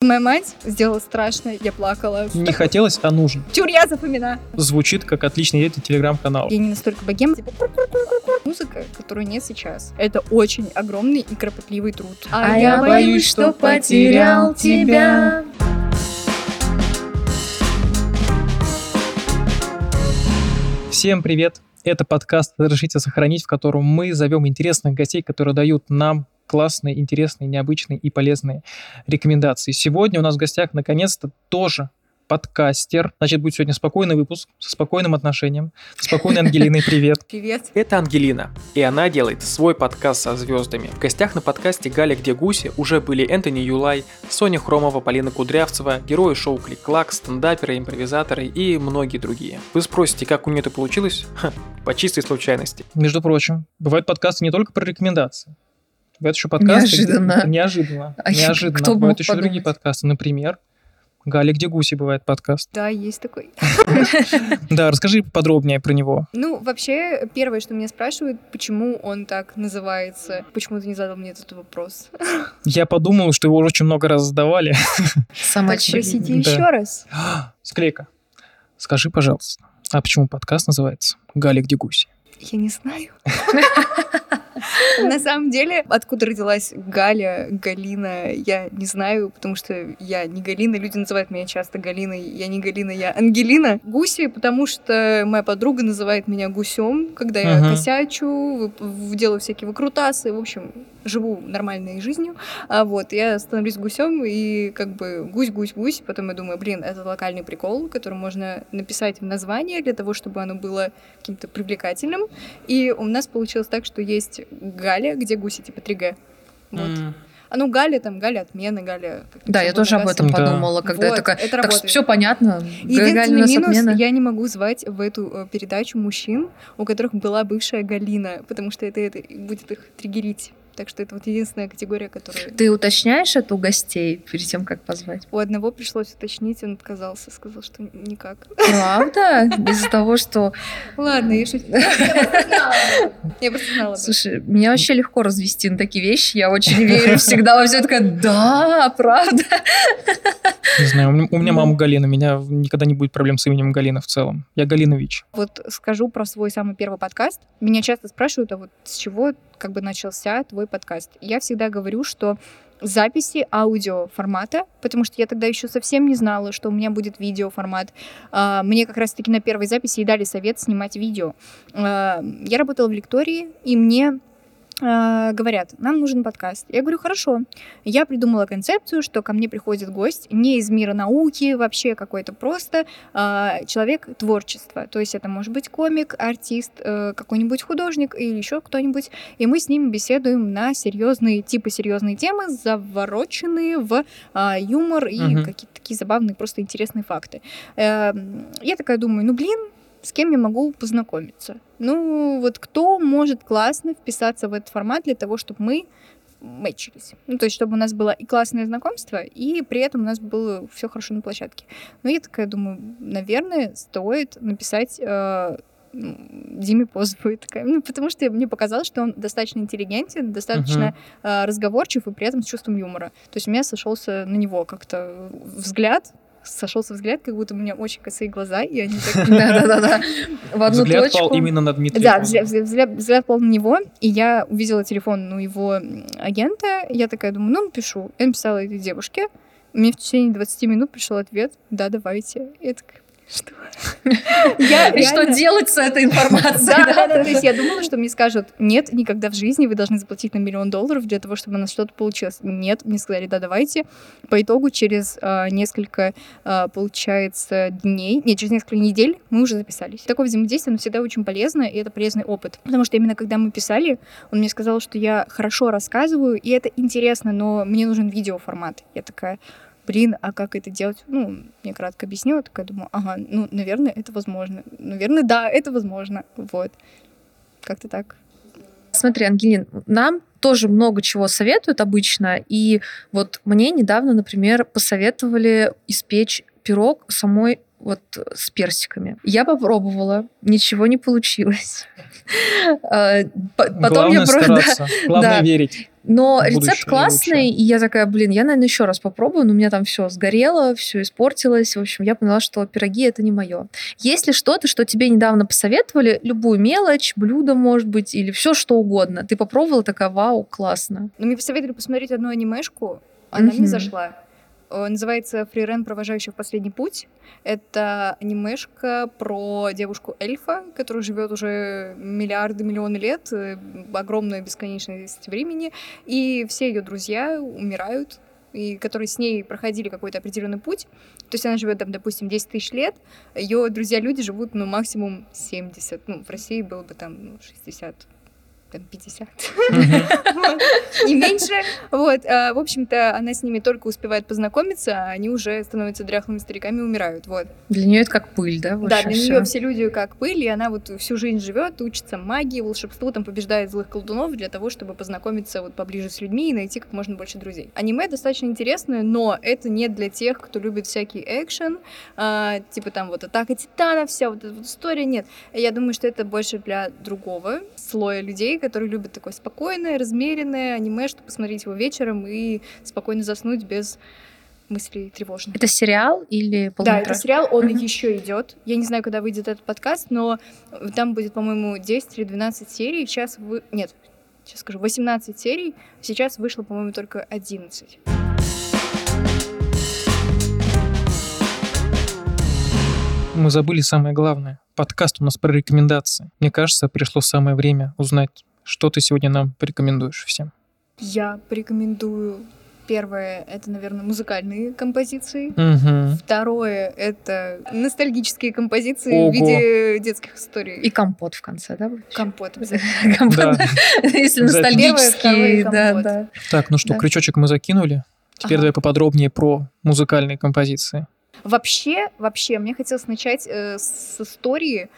Моя мать сделала страшно, я плакала. Не хотелось, а нужно. Тюрья запомина. Звучит как отличный идея телеграм-канал. Я не настолько богем. Типа, музыка, которую нет сейчас. Это очень огромный и кропотливый труд. А, а я боюсь, что потерял тебя. Всем привет! Это подкаст «Разрешите сохранить», в котором мы зовем интересных гостей, которые дают нам классные, интересные, необычные и полезные рекомендации. Сегодня у нас в гостях наконец-то тоже подкастер. Значит, будет сегодня спокойный выпуск со спокойным отношением. Спокойной Ангелиной, привет. Привет. Это Ангелина, и она делает свой подкаст со звездами. В гостях на подкасте «Галя, где гуси» уже были Энтони Юлай, Соня Хромова, Полина Кудрявцева, герои шоу «Клик-клак», стендаперы, импровизаторы и многие другие. Вы спросите, как у нее это получилось? Ха, по чистой случайности. Между прочим, бывают подкасты не только про рекомендации. Бывают еще подкасты. Неожиданно. Где... Неожиданно. А неожиданно. Кто Бывают еще подумать? другие подкасты. Например, Галя, где гуси бывает подкаст? Да, есть такой. Да, расскажи подробнее про него. Ну, вообще, первое, что меня спрашивают, почему он так называется. Почему ты не задал мне этот вопрос? Я подумал, что его очень много раз задавали. Сама Спросите еще раз. Склейка, скажи, пожалуйста, а почему подкаст называется «Галя, где гуси»? Я не знаю. На самом деле, откуда родилась Галя, Галина, я не знаю, потому что я не Галина, люди называют меня часто Галиной, я не Галина, я Ангелина. Гуси, потому что моя подруга называет меня гусем, когда я косячу, делаю всякие выкрутасы, в общем, живу нормальной жизнью, а вот, я становлюсь гусем, и как бы гусь-гусь-гусь, потом я думаю, блин, это локальный прикол, который можно написать в название для того, чтобы оно было каким-то привлекательным, и у нас получилось так, что есть Галя, где гуси, типа 3Г. Вот. Mm. А ну Галя там, Галя отмены, Галя... Да, я тоже об этом да. подумала, когда вот, я такая, это так все понятно. Единственный минус, отмена. я не могу звать в эту э, передачу мужчин, у которых была бывшая Галина, потому что это, это будет их триггерить. Так что это вот единственная категория, которая... Ты уточняешь это у гостей перед тем, как позвать? У одного пришлось уточнить, он отказался, сказал, что никак. Правда? Из-за того, что... Ладно, я шучу. Я просто знала. Слушай, меня вообще легко развести на такие вещи. Я очень верю всегда во все. Такая, да, правда. Не знаю, у меня мама Галина. У меня никогда не будет проблем с именем Галина в целом. Я Галинович. Вот скажу про свой самый первый подкаст. Меня часто спрашивают, а вот с чего как бы начался твой подкаст. Я всегда говорю, что записи аудио формата, потому что я тогда еще совсем не знала, что у меня будет видео формат. А, мне как раз-таки на первой записи и дали совет снимать видео. А, я работала в лектории, и мне говорят, нам нужен подкаст. Я говорю, хорошо. Я придумала концепцию, что ко мне приходит гость не из мира науки, вообще какой-то просто э, человек творчества. То есть это может быть комик, артист, э, какой-нибудь художник или еще кто-нибудь. И мы с ним беседуем на серьезные, типа серьезные темы, завороченные в э, юмор и угу. какие-то такие забавные, просто интересные факты. Э, я такая думаю, ну блин, с кем я могу познакомиться. Ну, вот кто может классно вписаться в этот формат для того, чтобы мы мэчились. Ну, то есть, чтобы у нас было и классное знакомство, и при этом у нас было все хорошо на площадке. Ну, я такая думаю, наверное, стоит написать э, Диме Позову. Такая, ну, потому что мне показалось, что он достаточно интеллигентен, достаточно uh-huh. э, разговорчив и при этом с чувством юмора. То есть у меня сошелся на него как-то взгляд, сошелся взгляд, как будто у меня очень косые глаза, и они так... Да-да-да. В одну Взгляд пал именно на Дмитрия. Да, взгляд пал на него, и я увидела телефон ну, его агента, я такая думаю, ну, напишу. Я написала этой девушке, мне в течение 20 минут пришел ответ, да, давайте. Я такая, что? Я И что делать с этой информацией? Да, да, да. То есть я думала, что мне скажут, нет, никогда в жизни вы должны заплатить на миллион долларов для того, чтобы у нас что-то получилось. Нет, мне сказали, да, давайте. По итогу через а, несколько, а, получается, дней, нет, через несколько недель мы уже записались. Такое взаимодействие, оно всегда очень полезно, и это полезный опыт. Потому что именно когда мы писали, он мне сказал, что я хорошо рассказываю, и это интересно, но мне нужен видеоформат. Я такая, блин, а как это делать? Ну, мне кратко объяснила, такая думаю, ага, ну, наверное, это возможно. Наверное, да, это возможно. Вот. Как-то так. Смотри, Ангелин, нам тоже много чего советуют обычно, и вот мне недавно, например, посоветовали испечь пирог самой вот с персиками. Я попробовала, ничего не получилось. А, потом Главное я просто... Главное верить. Но Будущее рецепт классный, лучше. и я такая, блин, я, наверное, еще раз попробую, но у меня там все сгорело, все испортилось. В общем, я поняла, что пироги это не мое. Если что-то, что тебе недавно посоветовали, любую мелочь, блюдо, может быть, или все что угодно, ты попробовала, такая, вау, классно. Но мне посоветовали посмотреть одну анимешку, она Мгм. мне зашла. Э, Называется «Фрирен, провожающий в последний путь». Это анимешка про девушку-эльфа, которая живет уже миллиарды, миллионы лет, э, огромная бесконечность времени, и все ее друзья умирают, и которые с ней проходили какой-то определенный путь. То есть она живет там, допустим, 10 тысяч лет, ее друзья-люди живут, ну, максимум 70. Ну, в России было бы там ну, 60, там 50 Мгм. не меньше. Вот, а, в общем-то, она с ними только успевает познакомиться, а они уже становятся дряхлыми стариками и умирают. Вот. Для нее это как пыль, да? Да, для нее все люди как пыль, и она вот всю жизнь живет, учится магии, волшебству, там побеждает злых колдунов для того, чтобы познакомиться вот поближе с людьми и найти как можно больше друзей. Аниме достаточно интересное, но это не для тех, кто любит всякий экшен, а, типа там вот атака титанов, вся вот эта вот история, нет. Я думаю, что это больше для другого слоя людей, которые любят такое спокойное, размеренное аниме, чтобы посмотреть его вечером и спокойно заснуть без мыслей тревожных. Это сериал или Да, это сериал, он Мгм. еще идет. Я не знаю, когда выйдет этот подкаст, но там будет, по-моему, 10 или 12 серий. Сейчас вы... Нет, сейчас скажу, 18 серий. Сейчас вышло, по-моему, только 11. Мы забыли самое главное. Подкаст у нас про рекомендации. Мне кажется, пришло самое время узнать, что ты сегодня нам порекомендуешь всем. Я порекомендую... Первое — это, наверное, музыкальные композиции. Угу. Второе — это ностальгические композиции Ого. в виде детских историй. И компот в конце, да? компот обязательно. Компот. Если ностальгический, и да, компот. да. Так, ну что, крючочек мы закинули. Теперь давай поподробнее про музыкальные композиции. Вообще, вообще, мне хотелось начать э, с истории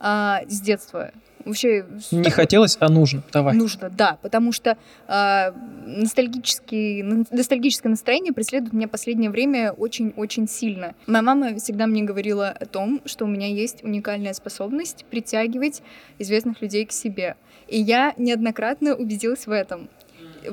а, с детства. Вообще, Не хотелось, а нужно. Давай. нужно, да, потому что а, ностальгический, ностальгическое настроение преследует меня последнее время очень-очень сильно. Моя мама всегда мне говорила о том, что у меня есть уникальная способность притягивать известных людей к себе. И я неоднократно убедилась в этом.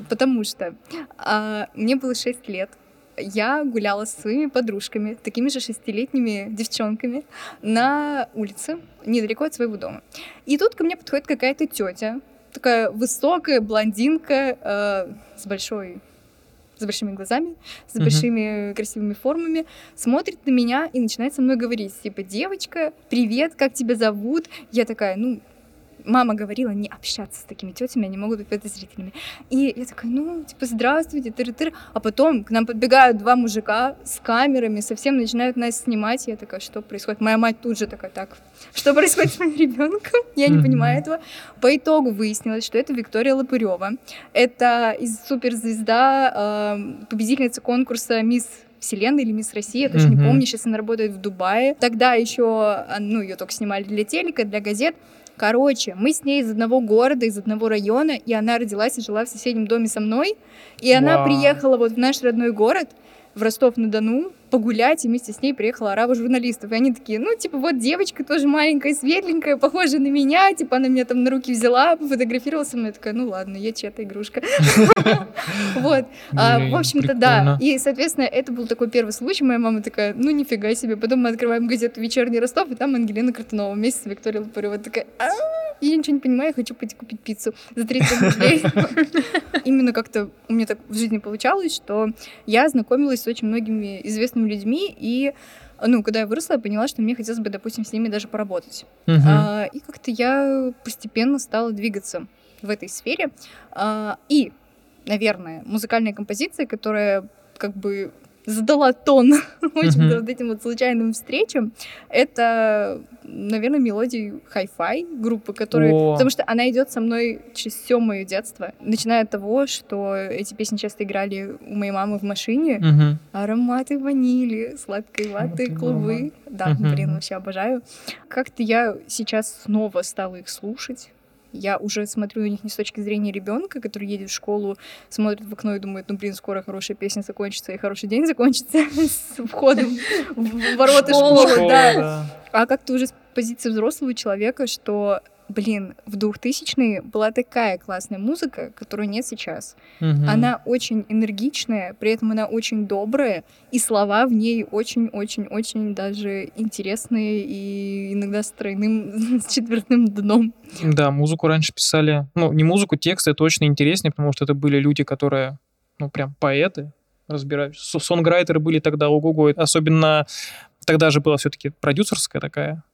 Потому что а, мне было 6 лет, я гуляла со своими подружками, такими же шестилетними девчонками, на улице, недалеко от своего дома. И тут ко мне подходит какая-то тетя, такая высокая блондинка э, с большой с большими глазами, с Мгм. большими красивыми формами, смотрит на меня и начинает со мной говорить, типа, девочка, привет, как тебя зовут? Я такая, ну, мама говорила не общаться с такими тетями, они могут быть подозрительными. И я такая, ну, типа, здравствуйте, тыры-тыры. А потом к нам подбегают два мужика с камерами, совсем начинают нас снимать. Я такая, что происходит? Моя мать тут же такая, так, что происходит с моим ребенком? Я не понимаю этого. По итогу выяснилось, что это Виктория Лопырева. Это из суперзвезда, э, победительница конкурса Мисс Вселенной или Мисс Россия, я точно не Мгм. помню, сейчас она работает в Дубае. Тогда еще, ну, ее только снимали для телека, для газет. Короче, мы с ней из одного города, из одного района, и она родилась и жила в соседнем доме со мной. И она Вау. приехала вот в наш родной город, в Ростов-на-Дону, погулять, и вместе с ней приехала арава журналистов. И они такие, ну, типа, вот девочка тоже маленькая, светленькая, похожа на меня, типа, она меня там на руки взяла, пофотографировала со мной, я такая, ну, ладно, я чья-то игрушка. Вот. А, Блин, В общем-то, да. И, соответственно, это был такой первый случай. Моя мама такая, ну, нифига себе. Потом мы открываем газету «Вечерний Ростов», и там Ангелина Картунова вместе с Викторией Лопаревой. Такая, «А, я ничего не понимаю, я хочу пойти купить пиццу за 30 рублей. Именно как-то у меня так в жизни получалось, что я знакомилась с очень многими известными людьми, и ну, когда я выросла, я поняла, что мне хотелось бы, допустим, с ними даже поработать. Мгм. А, и как-то я постепенно стала двигаться в этой сфере. А, и, наверное, музыкальная композиция, которая как бы задала тон, Мгм. вот этим вот случайным встречам, это, наверное, мелодии Hi-Fi группы, которые... О. Потому что она идет со мной через все мое детство. Начиная от того, что эти песни часто играли у моей мамы в машине, Мгм. Ароматы ванили, сладкой ваты, клубы. Да, Мгм. блин, вообще обожаю. Как-то я сейчас снова стала их слушать. Я уже смотрю на них не с точки зрения ребенка, который едет в школу, смотрит в окно и думает, ну блин, скоро хорошая песня закончится и хороший день закончится с входом в ворота школы, да. А как-то уже с позиции взрослого человека, что блин, в 2000-е была такая классная музыка, которую нет сейчас. Мгм. Она очень энергичная, при этом она очень добрая, и слова в ней очень-очень-очень даже интересные и иногда с тройным, с четвертным дном. Да, музыку раньше писали, ну, не музыку, тексты точно интереснее, потому что это были люди, которые, ну, прям поэты, разбирались. Со- Сонграйтеры были тогда ого-го, особенно тогда же была все-таки продюсерская такая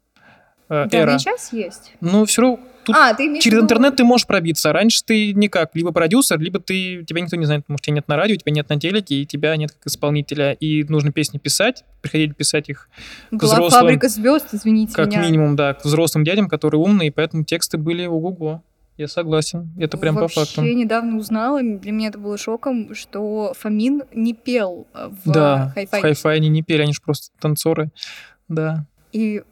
э, Да, она эра. и сейчас есть. Ну, все равно тут а, ты в через виду- интернет ты можешь пробиться. а Раньше ты никак. Либо продюсер, либо ты тебя никто не знает, потому что тебя нет на радио, тебя нет на телеке, и тебя нет как исполнителя. И нужно песни писать, приходить писать их Была взрослым, фабрика звезд, извините как меня. минимум, да, к взрослым дядям, которые умные, и поэтому тексты были ого-го. Я согласен. Это прям Вообще по факту. недавно узнала, для меня это было шоком, что Фомин не пел э, в Да, в хай-фай. хай-фай они не пели, они же просто танцоры. Да. И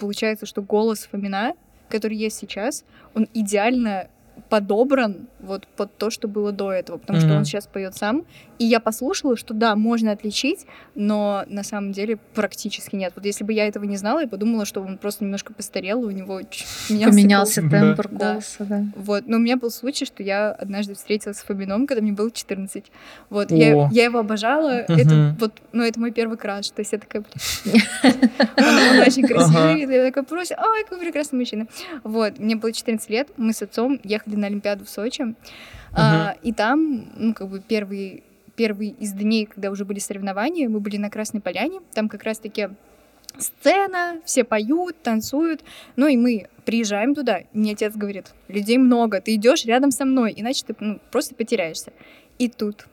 получается, что голос Фомина, который есть сейчас, он идеально подобран вот под то, что было до этого, потому что Мгм. он сейчас поет сам. И я послушала, что да, можно отличить, но на самом деле практически нет. Вот если бы я этого не знала, я подумала, что он просто немножко постарел, у него Поменялся тембр Да. голоса, да. Вот, но у меня был случай, что я однажды встретилась с Фомином, когда мне было 14. Вот, я, я его обожала. Это вот, ну, это мой первый краш. То есть я такая, он, очень красивый. Я такая, просто, ой, какой прекрасный мужчина. Вот, мне было 14 лет, мы с отцом ехали на Олимпиаду в Сочи. А, и там, ну, как бы первый первый из дней, когда уже были соревнования, мы были на Красной Поляне, там как раз-таки сцена, все поют, танцуют, ну и мы приезжаем туда, мне отец говорит, людей много, ты идешь рядом со мной, иначе ты ну, просто потеряешься. И тут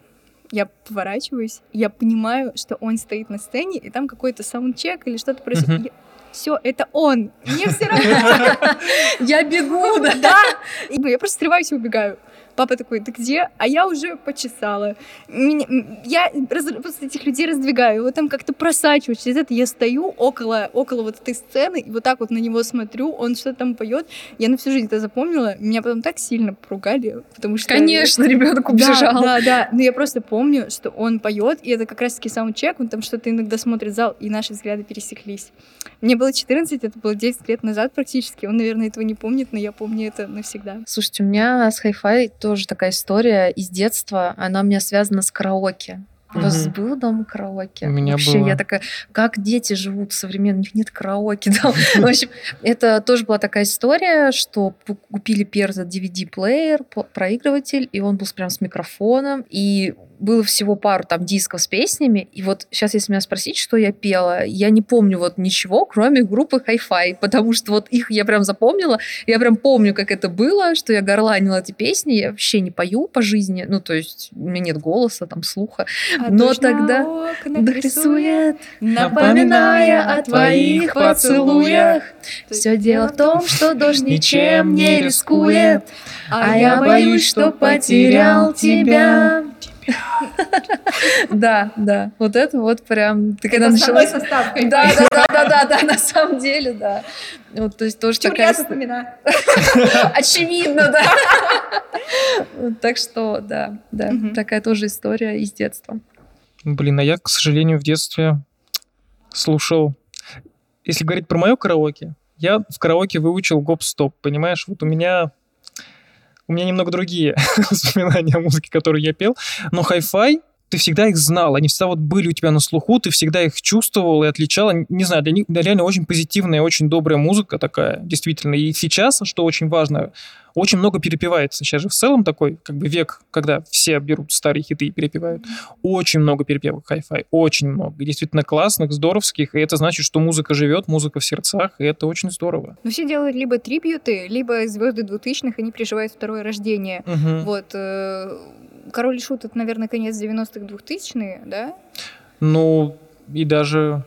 я поворачиваюсь, я понимаю, что он стоит на сцене, и там какой-то саундчек или что-то происходит. Мгм. Все, это он. Мне все равно. Я бегу, да. Я просто срываюсь и убегаю. Папа такой, ты где? А я уже почесала. Меня- я раз- просто этих людей раздвигаю. Вот там как-то просачиваюсь. Через это я стою около, около вот этой сцены и вот так вот на него смотрю. Он что-то там поет. Я на всю жизнь это запомнила. Меня потом так сильно поругали, потому что... Конечно, ребенок Да, убежал. да, да. Но я просто помню, что он поет, и это как раз-таки саундчек, он там что-то иногда смотрит в зал, и наши взгляды пересеклись. Мне было 14, это было 10 лет назад практически. Он, наверное, этого не помнит, но я помню это навсегда. Слушайте, у меня с хай-фай тоже такая история из детства. Она у меня связана с караоке. У вас Мгм. был дом караоке? У меня Вообще, было. я такая, как дети живут современно, у них нет караоке. Да? В общем, это тоже была такая история, что купили первый DVD-плеер, проигрыватель, и он был прям с микрофоном, и было всего пару там дисков с песнями, и вот сейчас, если меня спросить, что я пела, я не помню вот ничего, кроме группы Hi-Fi, потому что вот их я прям запомнила, я прям помню, как это было, что я горланила эти песни, я вообще не пою по жизни, ну, то есть у меня нет голоса, там, слуха, А Но тогда рисует, напоминая о твоих поцелуях. Все дело в том, что дождь ничем не рискует, а я боюсь, что потерял тебя. Да, да, вот это вот прям, ты когда начала... Основной состав. Да, да, да, да, да, да, на самом деле, да. Вот, то есть тоже такая... я запоминаю. Очевидно, да. Так что, да, да, такая тоже история из детства. Блин, а я, к сожалению, в детстве слушал... Если говорить про мое караоке, я в караоке выучил гоп-стоп, понимаешь? Вот у меня... У меня немного другие воспоминания о музыке, которую я пел. Но хай-фай, ты всегда их знал, они всегда вот были у тебя на слуху, ты всегда их чувствовал и отличал. Не знаю, для них реально очень позитивная, очень добрая музыка такая, действительно. И сейчас, что очень важно, очень много перепевается. Сейчас же в целом такой как бы век, когда все берут старые хиты и перепевают. Очень много перепевок хай-фай, очень много. И действительно классных, здоровских. И это значит, что музыка живет, музыка в сердцах, и это очень здорово. Ну, все делают либо трибьюты, либо звезды двухтысячных, они переживают второе рождение. Мгм. Вот. Король и Шут, это, наверное, конец 90-х, 2000-е, да? Ну, и даже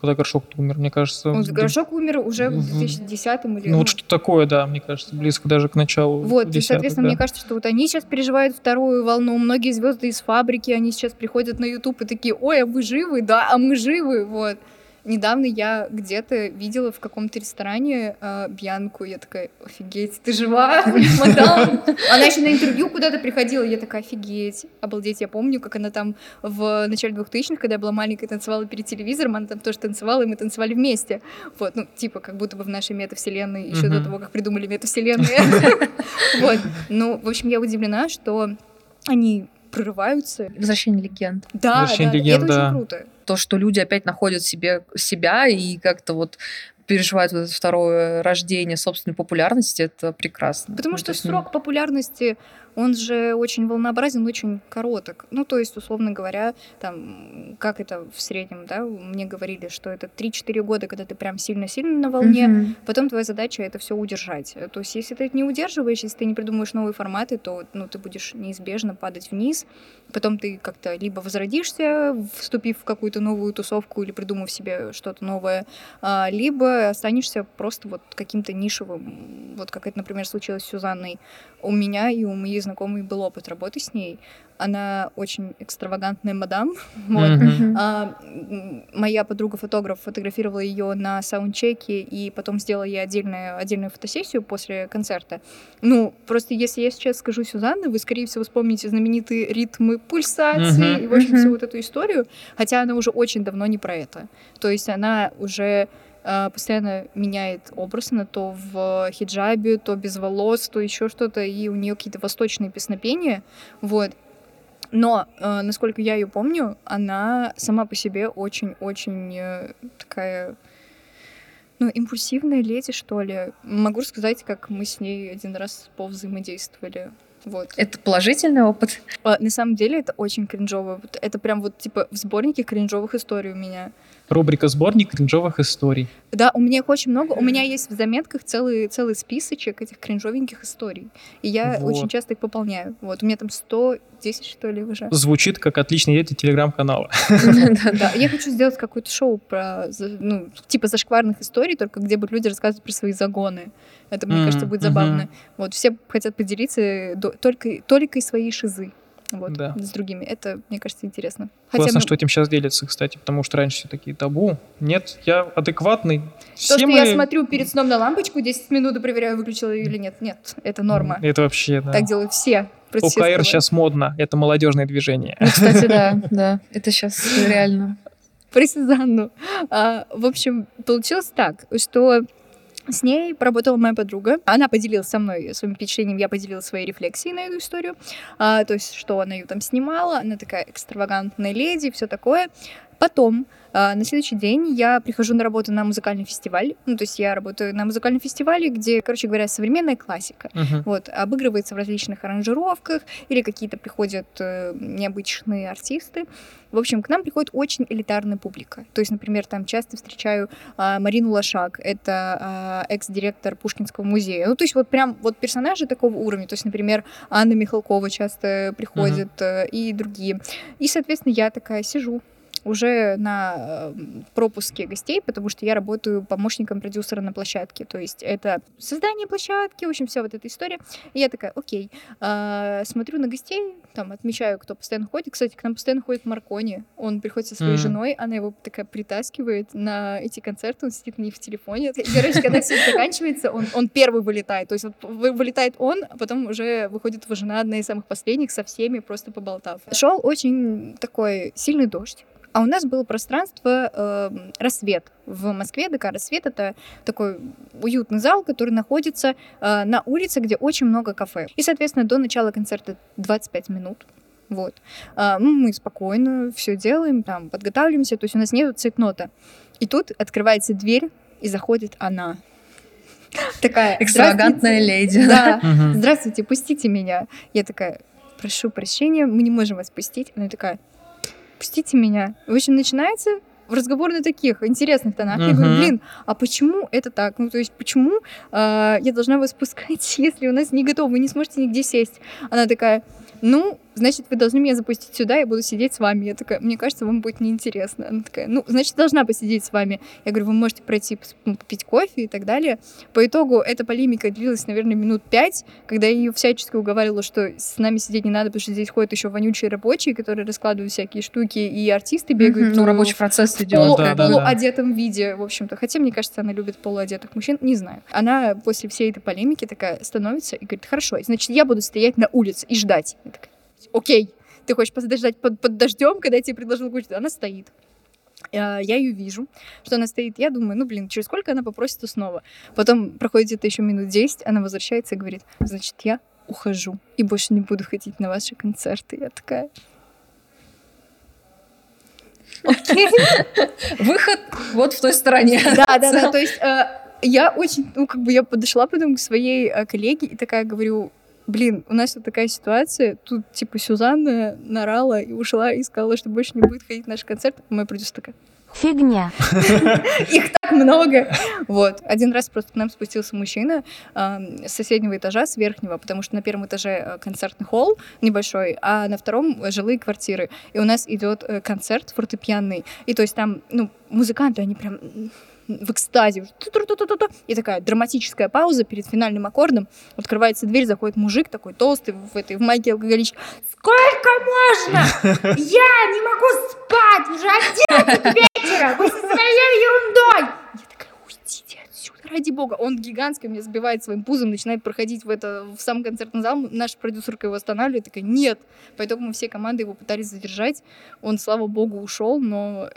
когда Горшок умер, мне кажется. Вот Горшок умер уже в в- 2010-м или... Ну, вот что такое, да, мне кажется, близко даже к началу. Вот, и, соответственно, да. мне кажется, что вот они сейчас переживают вторую волну. Многие звезды из фабрики, они сейчас приходят на YouTube и такие, ой, а вы живы? Да, а мы живы, вот. Недавно я где-то видела в каком-то ресторане э, Бьянку, я такая, офигеть, ты жива, мадам? Она еще на интервью куда-то приходила, я такая, офигеть, обалдеть, я помню, как она там в начале 2000-х, когда я была маленькой, танцевала перед телевизором, она там тоже танцевала, и мы танцевали вместе, вот, ну, типа, как будто бы в нашей метавселенной, еще до того, как придумали метавселенные, вот, ну, в общем, я удивлена, что они прорываются. Возвращение легенд. Да, Возвращение да, легенд, это да. очень круто. То, что люди опять находят себе себя и как-то вот переживают вот это второе рождение собственной популярности, это прекрасно. Потому Ну, что ну, срок популярности, он же очень волнообразен, очень короток. Ну, то есть, условно говоря, там, как это в среднем, да, мне говорили, что это 3-4 года, когда ты прям сильно-сильно на волне, мгм. потом твоя задача это все удержать. То есть, если ты это не удерживаешь, если ты не придумаешь новые форматы, то ну, ты будешь неизбежно падать вниз. Потом ты как-то либо возродишься, вступив в какую-то новую тусовку или придумав себе что-то новое, а, либо останешься просто вот каким-то нишевым. Вот как это, например, случилось с Сюзанной. У меня и у моей знакомой был опыт работы с ней. Она очень экстравагантная мадам. Вот. Мгм. А, моя подруга-фотограф фотографировала ее на саундчеке и потом сделала ей отдельную, отдельную фотосессию после концерта. Ну, просто если я сейчас скажу Сюзанна, вы, скорее всего, вспомните знаменитые ритмы пульсации Мгм. и, в общем, Мгм. всю вот эту историю, хотя она уже очень давно не про это. То есть она уже постоянно меняет образ, она то в хиджабе, то без волос, то еще что-то, и у нее какие-то восточные песнопения, вот. Но, э, насколько я ее помню, она сама по себе очень-очень э, такая, ну, импульсивная леди, что ли. Могу рассказать, как мы с ней один раз повзаимодействовали. Вот. Это положительный опыт. На самом деле это очень кринжово. Вот Это прям вот типа в сборнике кринжовых историй у меня. Рубрика «Сборник кринжовых историй». Да, у меня их очень много. У меня есть в заметках целый, целый списочек этих кринжовеньких историй. И я Вот. очень часто их пополняю. Вот, у меня там 110, что ли, уже. Звучит как отличный идея телеграм-канала. Да, я хочу сделать какое-то шоу про, ну, типа зашкварных историй, только где будут люди рассказывать про свои загоны. Это, мне кажется, будет забавно. Вот, все хотят поделиться только, только из своей шизы. Вот, Да. с другими. Это, мне кажется, интересно. Хотя Классно, мы- что этим сейчас делятся, кстати, потому что раньше все такие табу. Нет, я адекватный. То, Все что мы- я смотрю перед сном на лампочку, 10 минут и проверяю, выключила ее или нет. Нет, это норма. Это вообще, да. Так делают все. ОКР скрывают. сейчас модно, это молодежное движение. Ну, кстати, да, да. Это сейчас реально. Про Сюзанну. А, в общем, получилось так, что с ней поработала моя подруга. Она поделилась со мной своим впечатлением, я поделилась своей рефлексией на эту историю. А, то есть, что она ее там снимала, она такая экстравагантная леди, все такое. Потом, на следующий день я прихожу на работу на музыкальный фестиваль. Ну, то есть я работаю на музыкальном фестивале, где, короче говоря, современная классика. Мгм. Вот, обыгрывается в различных аранжировках, или какие-то приходят э, необычные артисты. В общем, к нам приходит очень элитарная публика. То есть, например, там часто встречаю а, Марину Лошак, это а, экс-директор Пушкинского музея. Ну, то есть вот прям вот персонажи такого уровня. То есть, например, Анна Михалкова часто приходит э, и другие. И, соответственно, я такая сижу уже на э, пропуске гостей, потому что я работаю помощником продюсера на площадке. То есть это создание площадки, в общем, вся вот эта история. И я такая, окей, А, смотрю на гостей, там, отмечаю, кто постоянно ходит. Кстати, к нам постоянно ходит Маркони. Он приходит со своей Мгм. женой, она его такая притаскивает на эти концерты, он сидит на них в телефоне. Короче, когда все заканчивается, он, он первый вылетает. То есть вот вы- вылетает он, а потом уже выходит его жена, одна из самых последних, со всеми просто поболтав. Шел очень такой сильный дождь. А у нас было пространство э, «Рассвет» в Москве. ДК «Рассвет» — это такой уютный зал, который находится э, на улице, где очень много кафе. И, соответственно, до начала концерта 25 минут. Вот. А, ну, мы спокойно все делаем, там, подготавливаемся, то есть у нас нет цейтнота. И тут открывается дверь, и заходит она. Такая Экстравагантная леди. Да. Здравствуйте, пустите меня. Я такая, прошу прощения, мы не можем вас пустить. Она такая, пустите меня. В общем, начинается разговор на таких интересных тонах. Я говорю, блин, а почему это так? Ну, то есть, почему э, я должна вас пускать, если у нас не готово, вы не сможете нигде сесть? Она такая, ну, значит, вы должны меня запустить сюда, я буду сидеть с вами. Я такая, мне кажется, вам будет неинтересно. Она такая, ну, значит, должна посидеть с вами. Я говорю, вы можете пройти ну, попить кофе и так далее. По итогу эта полемика длилась, наверное, минут пять, когда я ее всячески уговаривала, что с нами сидеть не надо, потому что здесь ходят еще вонючие рабочие, которые раскладывают всякие штуки, и артисты бегают. Ну, рабочий процесс идет. Полу, Да, в да, да. полуодетом виде, в общем-то. Хотя, мне кажется, она любит полуодетых мужчин, не знаю. Она после всей этой полемики такая становится и говорит, хорошо, значит, я буду стоять на улице и ждать. Я такая, окей, ты хочешь подождать под, под дождем, когда я тебе предложила кучу? Она стоит. А, Я ее вижу, что она стоит. Я думаю, ну, блин, через сколько она попросится снова? Потом проходит где-то еще минут 10, она возвращается и говорит, значит, я ухожу и больше не буду ходить на ваши концерты. Я такая, окей. Выход вот в той стороне. Да, да, да. То есть э, я очень, ну, как бы я подошла потом к своей э, коллеге и такая говорю, блин, у нас вот такая ситуация, тут типа Сюзанна нарала и ушла и сказала, что больше не будет ходить на наш концерт. Моя продюсер такая, Фигня. их так много. Вот. Один раз просто к нам спустился мужчина э, с соседнего этажа, с верхнего, потому что на первом этаже э, концертный холл небольшой, а на втором жилые квартиры. И у нас идет э, концерт фортепианный. И то есть там, ну, музыканты, они прям в экстазе. И такая драматическая пауза перед финальным аккордом. Открывается дверь, заходит мужик такой толстый в этой в майке алкоголичке. Сколько можно? Я не могу спать! Уже одиннадцать вечера! Вы со своей ерундой! Я такая, уйдите отсюда, ради бога. Он гигантский, меня сбивает своим пузом, начинает проходить в, это, в сам концертный зал. Наша продюсерка его останавливает, такая, нет. Поэтому мы все команды его пытались задержать. Он, слава богу, ушел, но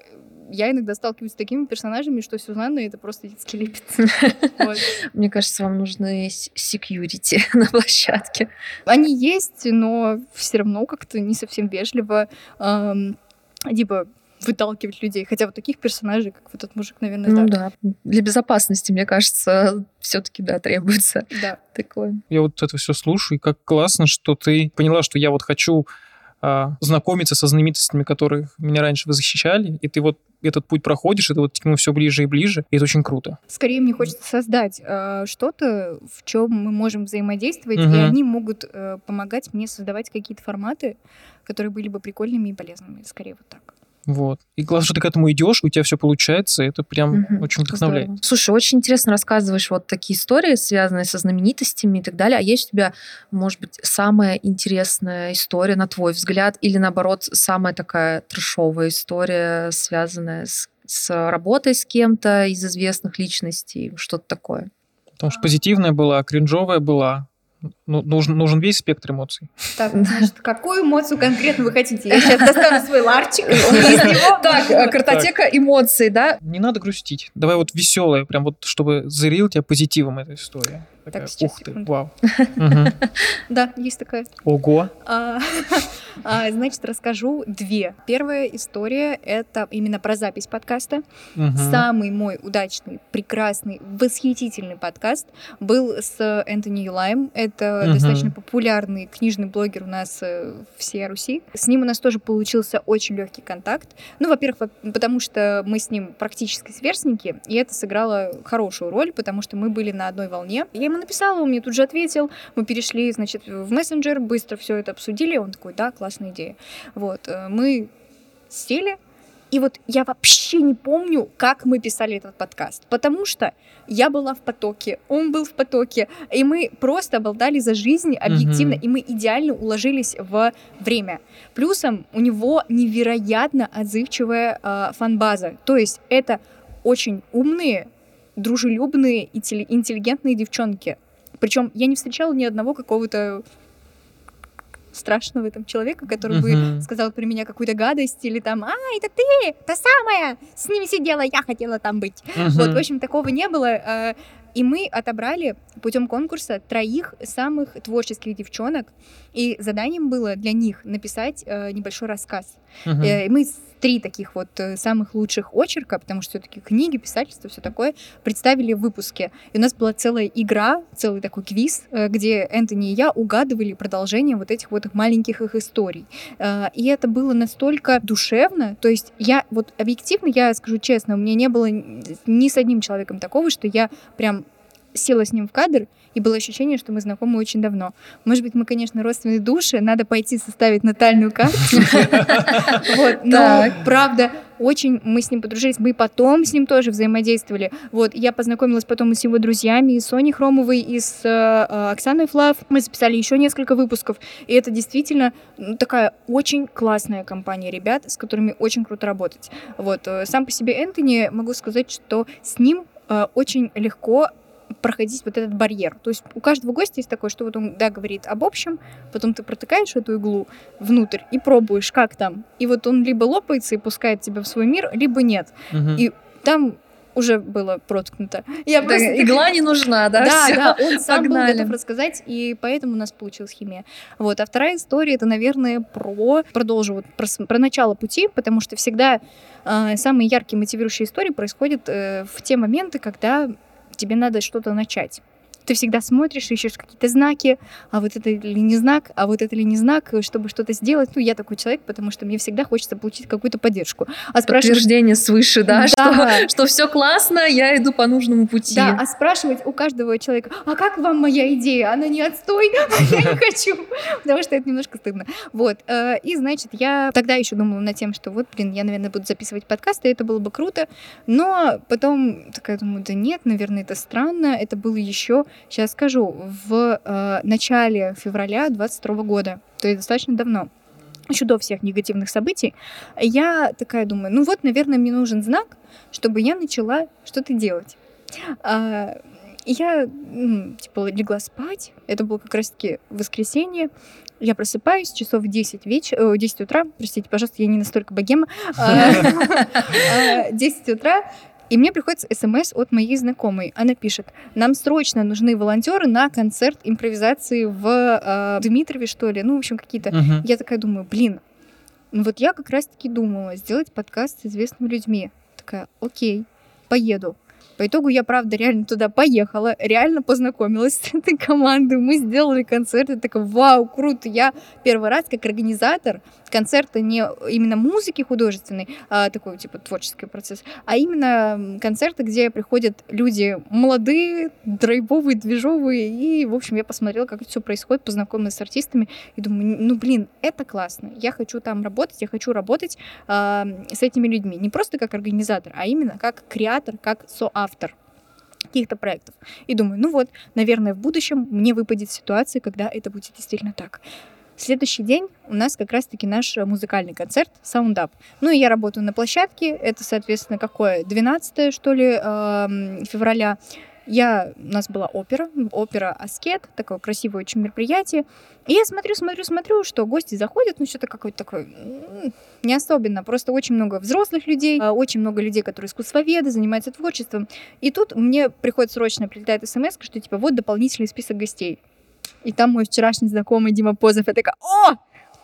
я иногда сталкиваюсь с такими персонажами, что Сюзанна это просто детский лепет. Мне кажется, вам нужны с- security на площадке. Они есть, но все равно как-то не совсем вежливо, типа, выталкивать людей. Хотя вот таких персонажей, как вот этот мужик, наверное, Ну да. да. Для безопасности, мне кажется, все-таки, да, требуется Да. такое. Я вот это все слушаю, и как классно, что ты поняла, что я вот хочу а, знакомиться со знаменитостями, которых меня раньше вы защищали, и ты вот этот путь проходишь, и ты вот к нему все ближе и ближе, и это очень круто. Скорее мне хочется создать э, что-то, в чем мы можем взаимодействовать, и Мгм. они могут э, помогать мне создавать какие-то форматы, которые были бы прикольными и полезными. Скорее вот так. Вот. И главное, что ты к этому идешь, у тебя все получается, это прям Мгм. очень вдохновляет. Здорово. Слушай, очень интересно рассказываешь вот такие истории, связанные со знаменитостями и так далее. А есть у тебя, может быть, самая интересная история, на твой взгляд, или наоборот, самая такая трешовая история, связанная с, с работой с кем-то из известных личностей, что-то такое? Потому что позитивная была, кринжовая была. Ну, нужен, нужен весь спектр эмоций. Так, значит, какую эмоцию конкретно вы хотите? Я сейчас достану свой ларчик, Так, картотека эмоций, да? Не надо грустить. Давай вот веселое, прям вот, чтобы зарил тебя позитивом эта история. Такая, сейчас, Ух ты, секунду. вау. Мгм. Да, есть такая. Ого. А, а, Значит, расскажу две. Первая история — это именно про запись подкаста. Самый мой удачный, прекрасный, восхитительный подкаст был с Энтони Юлаем. Это достаточно популярный книжный блогер у нас э, всей Руси. С ним у нас тоже получился очень легкий контакт. Ну, во-первых, во- потому что мы с ним практически сверстники, и это сыграло хорошую роль, потому что мы были на одной волне. Я ему написала, он мне тут же ответил. Мы перешли, значит, в мессенджер, быстро все это обсудили. Он такой, да, классная идея. Вот, э, мы сели, и вот я вообще не помню, как мы писали этот подкаст, потому что я была в потоке, он был в потоке, и мы просто болтали за жизнь объективно, Мгм. и мы идеально уложились в время. Плюсом у него невероятно отзывчивая э, фанбаза, то есть это очень умные, дружелюбные и интеллигентные девчонки. Причем я не встречала ни одного какого-то страшного там человека, который бы Мгм. сказал про меня какую-то гадость или там, а, это ты, та самая, с ними сидела, я хотела там быть. Вот, в общем, такого не было. э, И мы отобрали путем конкурса троих самых творческих девчонок, и заданием было для них написать э, небольшой рассказ. Мгм. Э, мы три таких вот э, самых лучших очерка, потому что все-таки книги, писательство, все такое, представили в выпуске. И у нас была целая игра, целый такой квиз, э, где Энтони и я угадывали продолжение вот этих вот их маленьких их историй. Э, И это было настолько душевно, то есть я вот объективно, я скажу честно, у меня не было ни с одним человеком такого, что я прям села с ним в кадр, и было ощущение, что мы знакомы очень давно. Может быть, мы, конечно, родственные души, надо пойти составить натальную карту. Вот, но правда, очень мы с ним подружились, мы потом с ним тоже взаимодействовали. Вот, я познакомилась потом и с его друзьями, и с Соней Хромовой, и с э, Оксаной Флав. Мы записали еще несколько выпусков, и это действительно ну, такая очень классная компания ребят, с которыми очень круто работать. Вот, э, сам по себе Энтони, могу сказать, что с ним э, очень легко проходить вот этот барьер. То есть у каждого гостя есть такое, что вот он, да, говорит об общем, потом ты протыкаешь эту иглу внутрь и пробуешь, как там. И вот он либо лопается и пускает тебя в свой мир, либо нет. Угу. И там уже было проткнуто. Я да, просто... Игла не нужна, да? Да, Всё, да, он сам погнали. был готов рассказать, и поэтому у нас получилась химия. Вот. А вторая история, это, наверное, про... Продолжу вот про, про начало пути, потому что всегда э, самые яркие мотивирующие истории происходят э, в те моменты, когда тебе надо что-то начать ты всегда смотришь, ищешь какие-то знаки, а вот это ли не знак, а вот это ли не знак, чтобы что-то сделать. Ну, я такой человек, потому что мне всегда хочется получить какую-то поддержку. А Подтверждение свыше, да, да. что, что все классно, я иду по нужному пути. Да, а спрашивать у каждого человека, а как вам моя идея? Она не отстой? Я не хочу, потому что это немножко стыдно. Вот, э, и, значит, я тогда еще думала над тем, что вот, блин, я, наверное, буду записывать подкасты, это было бы круто, но потом такая думаю, да нет, наверное, это странно, это было еще Сейчас скажу, в э, начале февраля 22 года, то есть достаточно давно, еще до всех негативных событий, я такая думаю, ну вот, наверное, мне нужен знак, чтобы я начала что-то делать. А, я, ну, типа, легла спать, это было как раз-таки воскресенье, я просыпаюсь часов в 10, вечера, 10 утра, простите, пожалуйста, я не настолько богема, 10 а, а, утра, и мне приходит смс от моей знакомой. Она пишет, нам срочно нужны волонтеры на концерт импровизации в э, Дмитрове, что ли. Ну, в общем, какие-то. Uh-huh. Я такая думаю, блин, ну вот я как раз-таки думала сделать подкаст с известными людьми. Такая, окей, поеду. По итогу я, правда, реально туда поехала, реально познакомилась с этой командой, мы сделали концерт, и такая, вау, круто, я первый раз как организатор концерта не именно музыки художественной, а такой, типа, творческий процесс, а именно концерты, где приходят люди молодые, драйвовые, движовые, и, в общем, я посмотрела, как это все происходит, познакомилась с артистами, и думаю, ну, блин, это классно, я хочу там работать, я хочу работать э, с этими людьми, не просто как организатор, а именно как креатор, как соавтор автор каких-то проектов. И думаю, ну вот, наверное, в будущем мне выпадет ситуация, когда это будет действительно так. Следующий день у нас как раз-таки наш музыкальный концерт Sound Up. Ну и я работаю на площадке, это, соответственно, какое? 12 что ли, февраля. Я, у нас была опера, опера «Аскет», такое красивое очень мероприятие. И я смотрю, смотрю, смотрю, что гости заходят, ну что-то какое-то такое не особенно, просто очень много взрослых людей, а, очень много людей, которые искусствоведы, занимаются творчеством. И тут мне приходит срочно, прилетает смс, что типа вот дополнительный список гостей. И там мой вчерашний знакомый Дима Позов, я такая, о,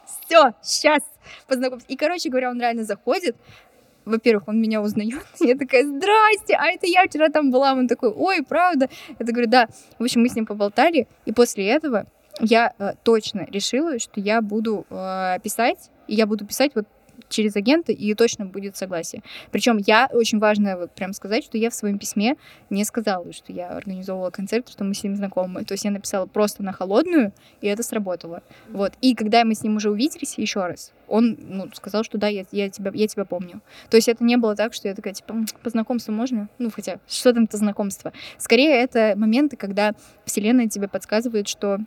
все, сейчас познакомься. И, короче говоря, он реально заходит, во-первых, он меня узнает. Я такая, здрасте, а это я вчера там была. Он такой, ой, правда? Я говорю, да. В общем, мы с ним поболтали, и после этого я э, точно решила, что я буду э, писать, и я буду писать вот через агента, и точно будет согласие. Причем я, очень важно вот прям сказать, что я в своем письме не сказала, что я организовывала концерт, что мы с ним знакомы. То есть я написала просто на холодную, и это сработало. Вот. И когда мы с ним уже увиделись еще раз, он ну, сказал, что да, я, я, тебя, я тебя помню. То есть это не было так, что я такая, типа, по знакомству можно? Ну, хотя, что там-то знакомство? Скорее, это моменты, когда Вселенная тебе подсказывает, что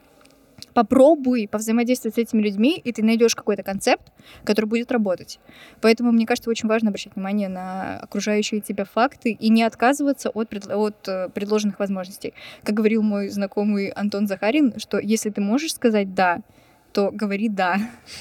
попробуй повзаимодействовать с этими людьми, и ты найдешь какой-то концепт, который будет работать. Поэтому, мне кажется, очень важно обращать внимание на окружающие тебя факты и не отказываться от, от э, предложенных возможностей. Как говорил мой знакомый Антон Захарин, что если ты можешь сказать «да», то говори «да».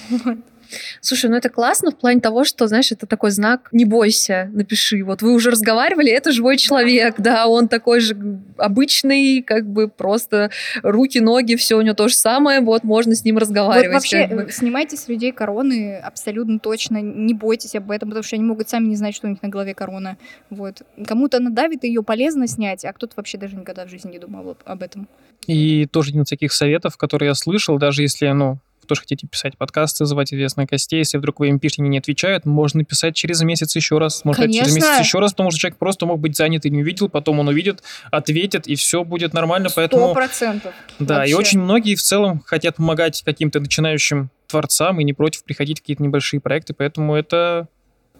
Слушай, ну это классно в плане того, что, знаешь, это такой знак «не бойся, напиши». Вот вы уже разговаривали, это живой человек, да, он такой же обычный, как бы просто руки, ноги, все у него то же самое, вот можно с ним разговаривать. Вот вообще, как бы. снимайте с людей короны абсолютно точно, не бойтесь об этом, потому что они могут сами не знать, что у них на голове корона. Вот. Кому-то надавит, ее полезно снять, а кто-то вообще даже никогда в жизни не думал об этом. И тоже один из таких советов, которые я слышал, даже если, ну, вы тоже хотите писать подкасты, звать известных гостей, если вдруг вы им пишете, они не отвечают, можно писать через месяц еще раз, можно через месяц еще раз, потому что человек просто мог быть занят и не увидел, потом он увидит, ответит, и все будет нормально, Сто поэтому... процентов. Да, и Вообще. очень многие в целом хотят помогать каким-то начинающим творцам и не против приходить в какие-то небольшие проекты, поэтому это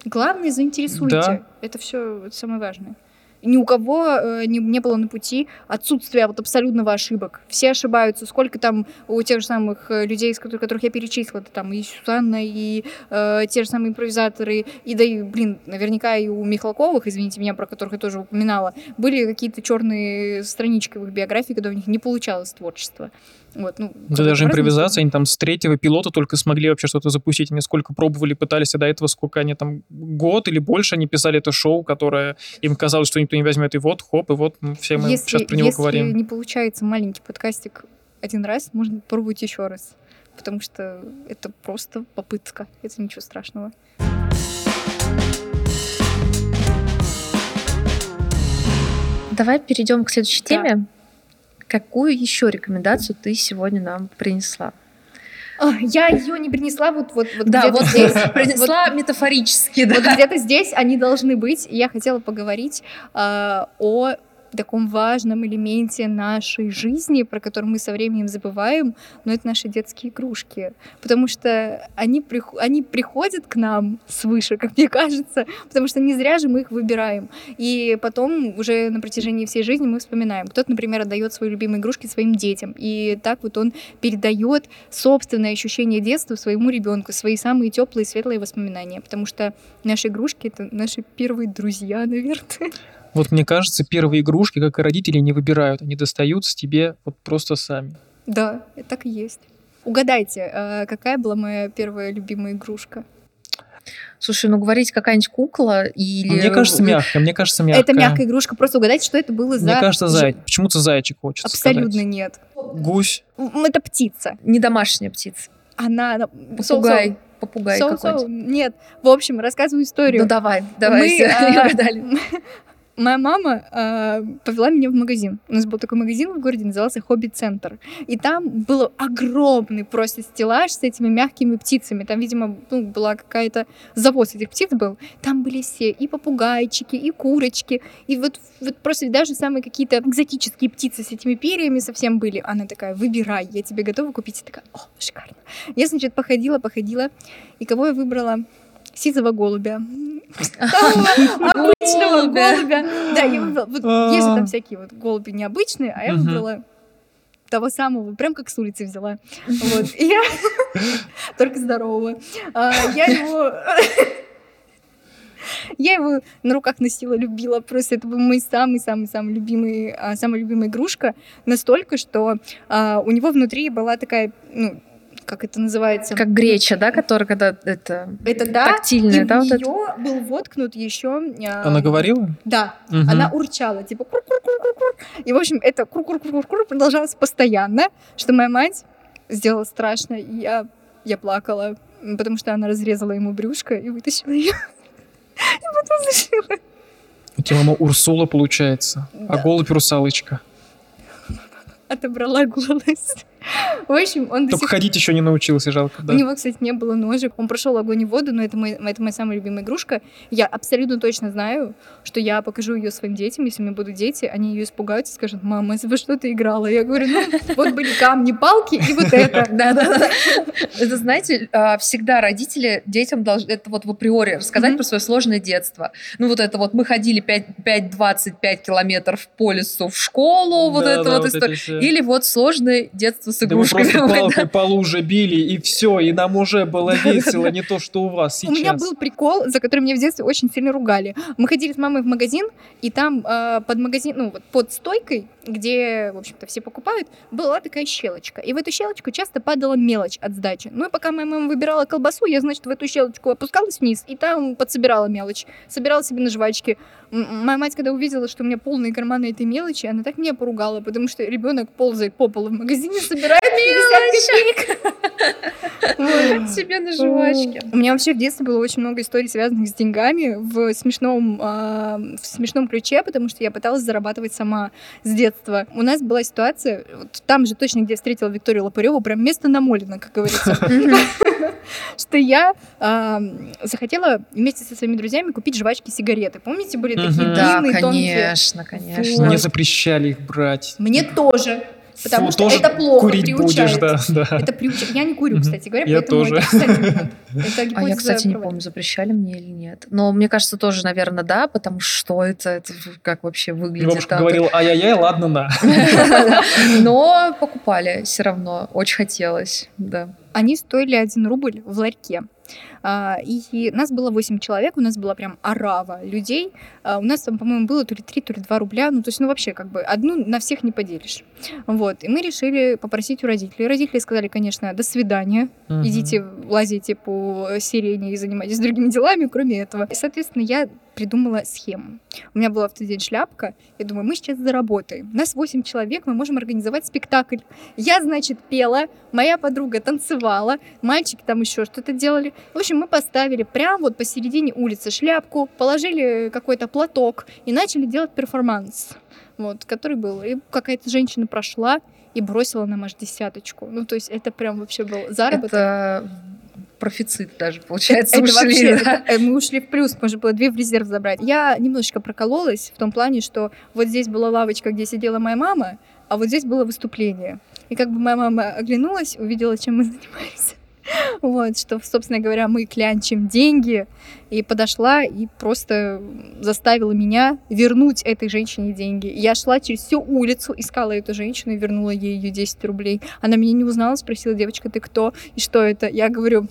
Главное, заинтересуйте. Да. Это все самое важное. Ни у кого э, не, не было на пути отсутствия вот абсолютного ошибок. Все ошибаются. Сколько там у тех же самых э, людей, с которых, которых я перечислила, это там и Сюзанна, и э, те же самые импровизаторы, и да и, блин, наверняка и у Михалковых, извините меня, про которых я тоже упоминала, были какие-то черные странички в их биографии, когда у них не получалось творчество. Вот, ну, Да даже импровизация, они там с третьего пилота только смогли вообще что-то запустить. Они сколько пробовали, пытались, а до этого сколько они там, год или больше они писали это шоу, которое им казалось, что никто не возьмет, и вот, хоп, и вот мы все мы если, сейчас про него если говорим. не получается маленький подкастик один раз, можно попробовать еще раз. Потому что это просто попытка. Это ничего страшного. Давай перейдем к следующей Да. теме. Какую еще рекомендацию ты сегодня нам принесла? А, я ее не принесла вот, вот, вот Да, где-то вот здесь. принесла метафорически, Вот да. где-то здесь они должны быть. И я хотела поговорить а, о таком важном элементе нашей жизни, про который мы со временем забываем, но это наши детские игрушки. Потому что они, прих- они приходят к нам свыше, как мне кажется, потому что не зря же мы их выбираем. И потом уже на протяжении всей жизни мы вспоминаем. Кто-то, например, отдает свои любимые игрушки своим детям. И так вот он передает собственное ощущение детства своему ребенку, свои самые теплые, светлые воспоминания. Потому что наши игрушки это наши первые друзья, наверное. Вот мне кажется, первые игрушки, как и родители, не выбирают. Они достаются тебе вот просто сами. Да, это так и есть. Угадайте, э, какая была моя первая любимая игрушка? Слушай, ну говорить какая-нибудь кукла или... Мне кажется, мягкая. Мне кажется, мягкая. Это мягкая игрушка. Просто угадайте, что это было за... Мне кажется, ж- зай... почему-то зайчик хочется Абсолютно сказать. нет. Гусь. Это птица. Не домашняя птица. Она... Попугай. Попугай какой-нибудь. Нет. В общем, рассказываю историю. Ну давай, давай. Мы, всё, а. Моя мама э, повела меня в магазин. У нас был такой магазин в городе, назывался Хобби-центр. И там был огромный просто стеллаж с этими мягкими птицами. Там, видимо, ну, была какая-то завоз этих птиц был. Там были все и попугайчики, и курочки, и вот, вот просто даже самые какие-то экзотические птицы с этими перьями совсем были. Она такая, выбирай, я тебе готова купить. Я такая, о, шикарно. Я, значит, походила, походила. И кого я выбрала? Сизого голубя. Обычного Голубя. Да, я выбрала. Есть там всякие вот голуби необычные, а я выбрала того самого, прям как с улицы взяла. Вот. И я только здорового. А, Я его я его на руках носила, любила. Просто это был мой самый-самый-самый любимый, а, самая любимая игрушка. Настолько, что а, у него внутри была такая, ну, как это называется? Как греча, да, которая когда это Это да. тактильная, и да, в вот это? нее был воткнут еще... а, Она говорила? Да, Мгм. она урчала, типа кур-кур-кур-кур. И, в общем, это кур-кур-кур-кур продолжалось постоянно, что моя мать сделала страшно, и я, я плакала, потому что она разрезала ему брюшко и вытащила ее. И потом зашила. У тебя мама Урсула, получается, а Да. голубь русалочка. Отобрала голос. В общем, он Только сих ходить еще не научился, жалко, да. У него, кстати, не было ножек. Он прошел огонь и воду, но это, мой, это моя самая любимая игрушка. Я абсолютно точно знаю, что я покажу ее своим детям. Если у меня будут дети, они ее испугаются и скажут, мама, во что ты играла? Я говорю, ну, вот были камни, палки и вот это. Да, да, да. Это, знаете, а, всегда родители детям должны это вот в априори рассказать про свое сложное детство. Ну, вот это вот мы ходили 5-25 километров по лесу в школу, вот это вот история. Или вот сложное детство с Да мы игрушками. просто Да. палкой по луже били, и все, и нам уже было весело, не то, что у вас сейчас. У меня был прикол, за который меня в детстве очень сильно ругали. Мы ходили с мамой в магазин, и там э, под магазин, ну вот под стойкой, где, в общем-то, все покупают, была такая щелочка. И в эту щелочку часто падала мелочь от сдачи. Ну и пока моя мама выбирала колбасу, я, значит, в эту щелочку опускалась вниз, и там подсобирала мелочь. Собирала себе на жвачки. Моя мать, когда увидела, что у меня полные карманы этой мелочи, она так меня поругала, потому что ребенок ползает по полу в магазине, собирает 50 копеек. Себе на жвачке. У меня вообще в детстве было очень много историй, связанных с деньгами в смешном, а, в смешном ключе, потому что я пыталась зарабатывать сама с детства. У нас была ситуация, там же точно, где я встретила Викторию Лопареву, прям место намолено, как говорится, что я а, захотела вместе со своими друзьями купить жвачки сигареты. Помните, были такие длинные, тонкие? конечно, конечно. Мне запрещали их брать. Мне тоже. Потому Фу, что тоже это плохо Курить будешь, приучает. да, да. Это приучает. Я не курю, кстати говоря, Я поэтому тоже. это А я, кстати, не помню, запрещали мне или нет. Но мне кажется, тоже, наверное, да, потому что это, это как вообще И выглядит. бабушка да, говорила, ай-яй-яй, ладно, на. Но покупали все равно. Очень хотелось, да. Они стоили 1 рубль в ларьке. А, И нас было 8 человек, у нас была прям орава людей. А, У нас там, по-моему, было то ли 3, то ли 2 рубля. Ну, то есть, ну, вообще, как бы, одну на всех не поделишь. Вот. И мы решили попросить у родителей. Родители сказали, конечно, до свидания. Мгм. Идите, лазите по сирене и занимайтесь другими делами, кроме этого. И, соответственно, я придумала схему. У меня была в тот день шляпка. Я думаю, мы сейчас заработаем. Нас 8 человек, мы можем организовать спектакль. Я, значит, пела, моя подруга танцевала, мальчики там еще что-то делали. В общем, мы поставили прямо вот посередине улицы шляпку, положили какой-то платок и начали делать перформанс, вот, который был. И какая-то женщина прошла и бросила нам аж десяточку. Ну, то есть это прям вообще был заработок. Это профицит даже, получается, Это ушли, вообще, да. это- э, мы ушли в плюс, можно было две в резерв забрать. Я немножечко прокололась в том плане, что вот здесь была лавочка, где сидела моя мама, а вот здесь было выступление. И как бы моя мама оглянулась, увидела, чем мы занимаемся. Вот, что, собственно говоря, мы клянчим деньги, и подошла и просто заставила меня вернуть этой женщине деньги. Я шла через всю улицу, искала эту женщину и вернула ей ее 10 рублей. Она меня не узнала, спросила, девочка, ты кто и что это? Я говорю,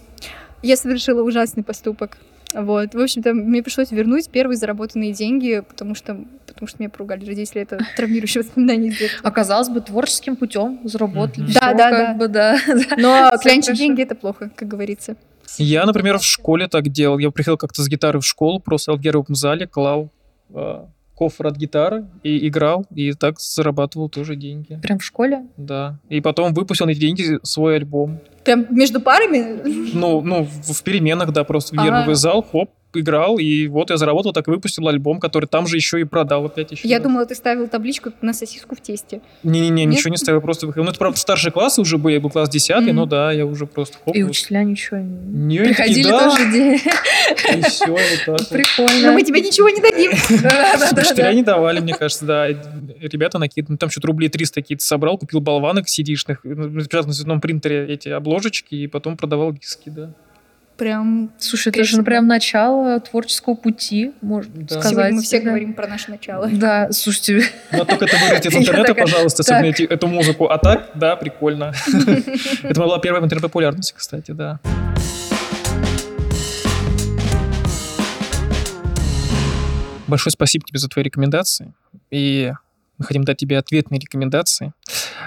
я совершила ужасный поступок. Вот. В общем-то, мне пришлось вернуть первые заработанные деньги, потому что, потому что меня поругали родители. Это травмирующее воспоминание из детства. Оказалось бы, творческим путем заработали. Да, да, как да. бы, да. Но клянчить деньги — это плохо, как говорится. Я, например, в школе так делал. Я приходил как-то с гитарой в школу, просто в гербом зале клал э, кофр от гитары и играл, и так зарабатывал тоже деньги. Прям в школе? Да. И потом выпустил на эти деньги свой альбом. Прям между парами? Ну, ну в, в переменах, да, просто в Ага. гербовый зал, хоп, играл, и вот я заработал, так и выпустил альбом, который там же еще и продал опять еще. Я раз. думала, ты ставил табличку на сосиску в тесте. Не-не-не, ничего не ставил, просто выходил. Ну, это, правда, старшие классы уже были, я был класс 10, Мгм. но да, я уже просто хоп. И вот. учителя ничего не... Не, Приходили да, тоже день. И все, вот так. Прикольно. Но мы тебе ничего не дадим. Учителя не давали, мне кажется, да. Ребята накидывали. Там что-то рублей 300 какие-то собрал, купил болванок CD-шных, напечатал на цветном принтере эти обложечки и потом продавал диски, да. Прям Слушай, это же ну, прям начало творческого пути, можно Да. сказать. сегодня мы все да. говорим про наше начало. Да, слушайте, Но только это вырежьте из интернета, такая, пожалуйста, так. согните эту музыку. А так, да, прикольно. Это была первая в интернет-популярности, кстати, да. Большое спасибо тебе за твои рекомендации. И мы хотим дать тебе ответные рекомендации.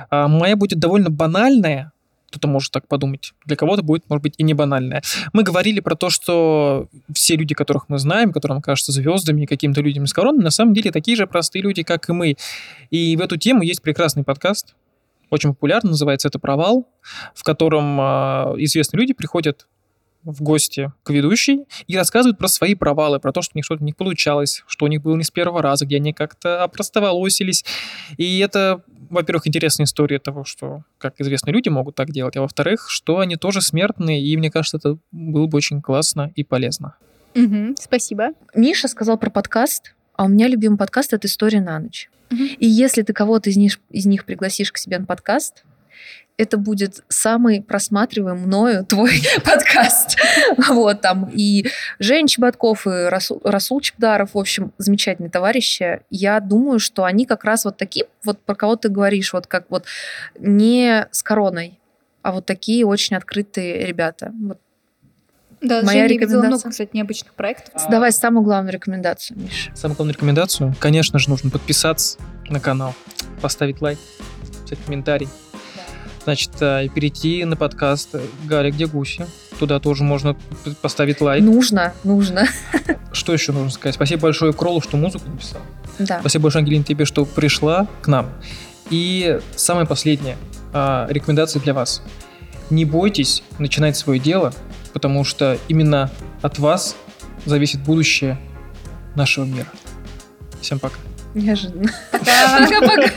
А моя будет довольно банальная, кто-то может так подумать. Для кого-то будет, может быть, и не банальная. Мы говорили про то, что все люди, которых мы знаем, которые нам кажутся звездами и какими-то людьми с короной, на самом деле такие же простые люди, как и мы. И в эту тему есть прекрасный подкаст, очень популярный, называется «Это провал», в котором а, известные люди приходят в гости к ведущей и рассказывают про свои провалы, про то, что у них что-то не получалось, что у них было не с первого раза, где они как-то опростоволосились. И это, во-первых, интересная история того, что как известные люди могут так делать, а во-вторых, что они тоже смертные, и мне кажется, это было бы очень классно и полезно. Мгм, Спасибо. Миша сказал про подкаст, а у меня любимый подкаст — это «История на ночь». Мгм. И если ты кого-то из них, из них пригласишь к себе на подкаст, это будет самый просматриваемый мною твой подкаст. Вот там и Жень Чеботков, и Расул, Расул Чебдаров, в общем, замечательные товарищи. Я думаю, что они как раз вот такие, вот про кого ты говоришь, вот как вот не с короной, а вот такие очень открытые ребята. Вот. Да, Моя Женя, я видела рекомендация. много, кстати, необычных проектов. Давай самую главную рекомендацию, Миша. Самую главную рекомендацию, конечно же, нужно подписаться на канал, поставить лайк, взять комментарий. Значит, и перейти на подкаст Галя, где гуси. Туда тоже можно поставить лайк. Нужно, нужно. Что еще нужно сказать? Спасибо большое Кролу, что музыку написал. Да. Спасибо большое, Ангелина, тебе, что пришла к нам. И самое последнее. а, рекомендация для вас. не бойтесь начинать свое дело, потому что именно от вас зависит будущее нашего мира. Всем пока. Неожиданно. Пока. Пока-пока.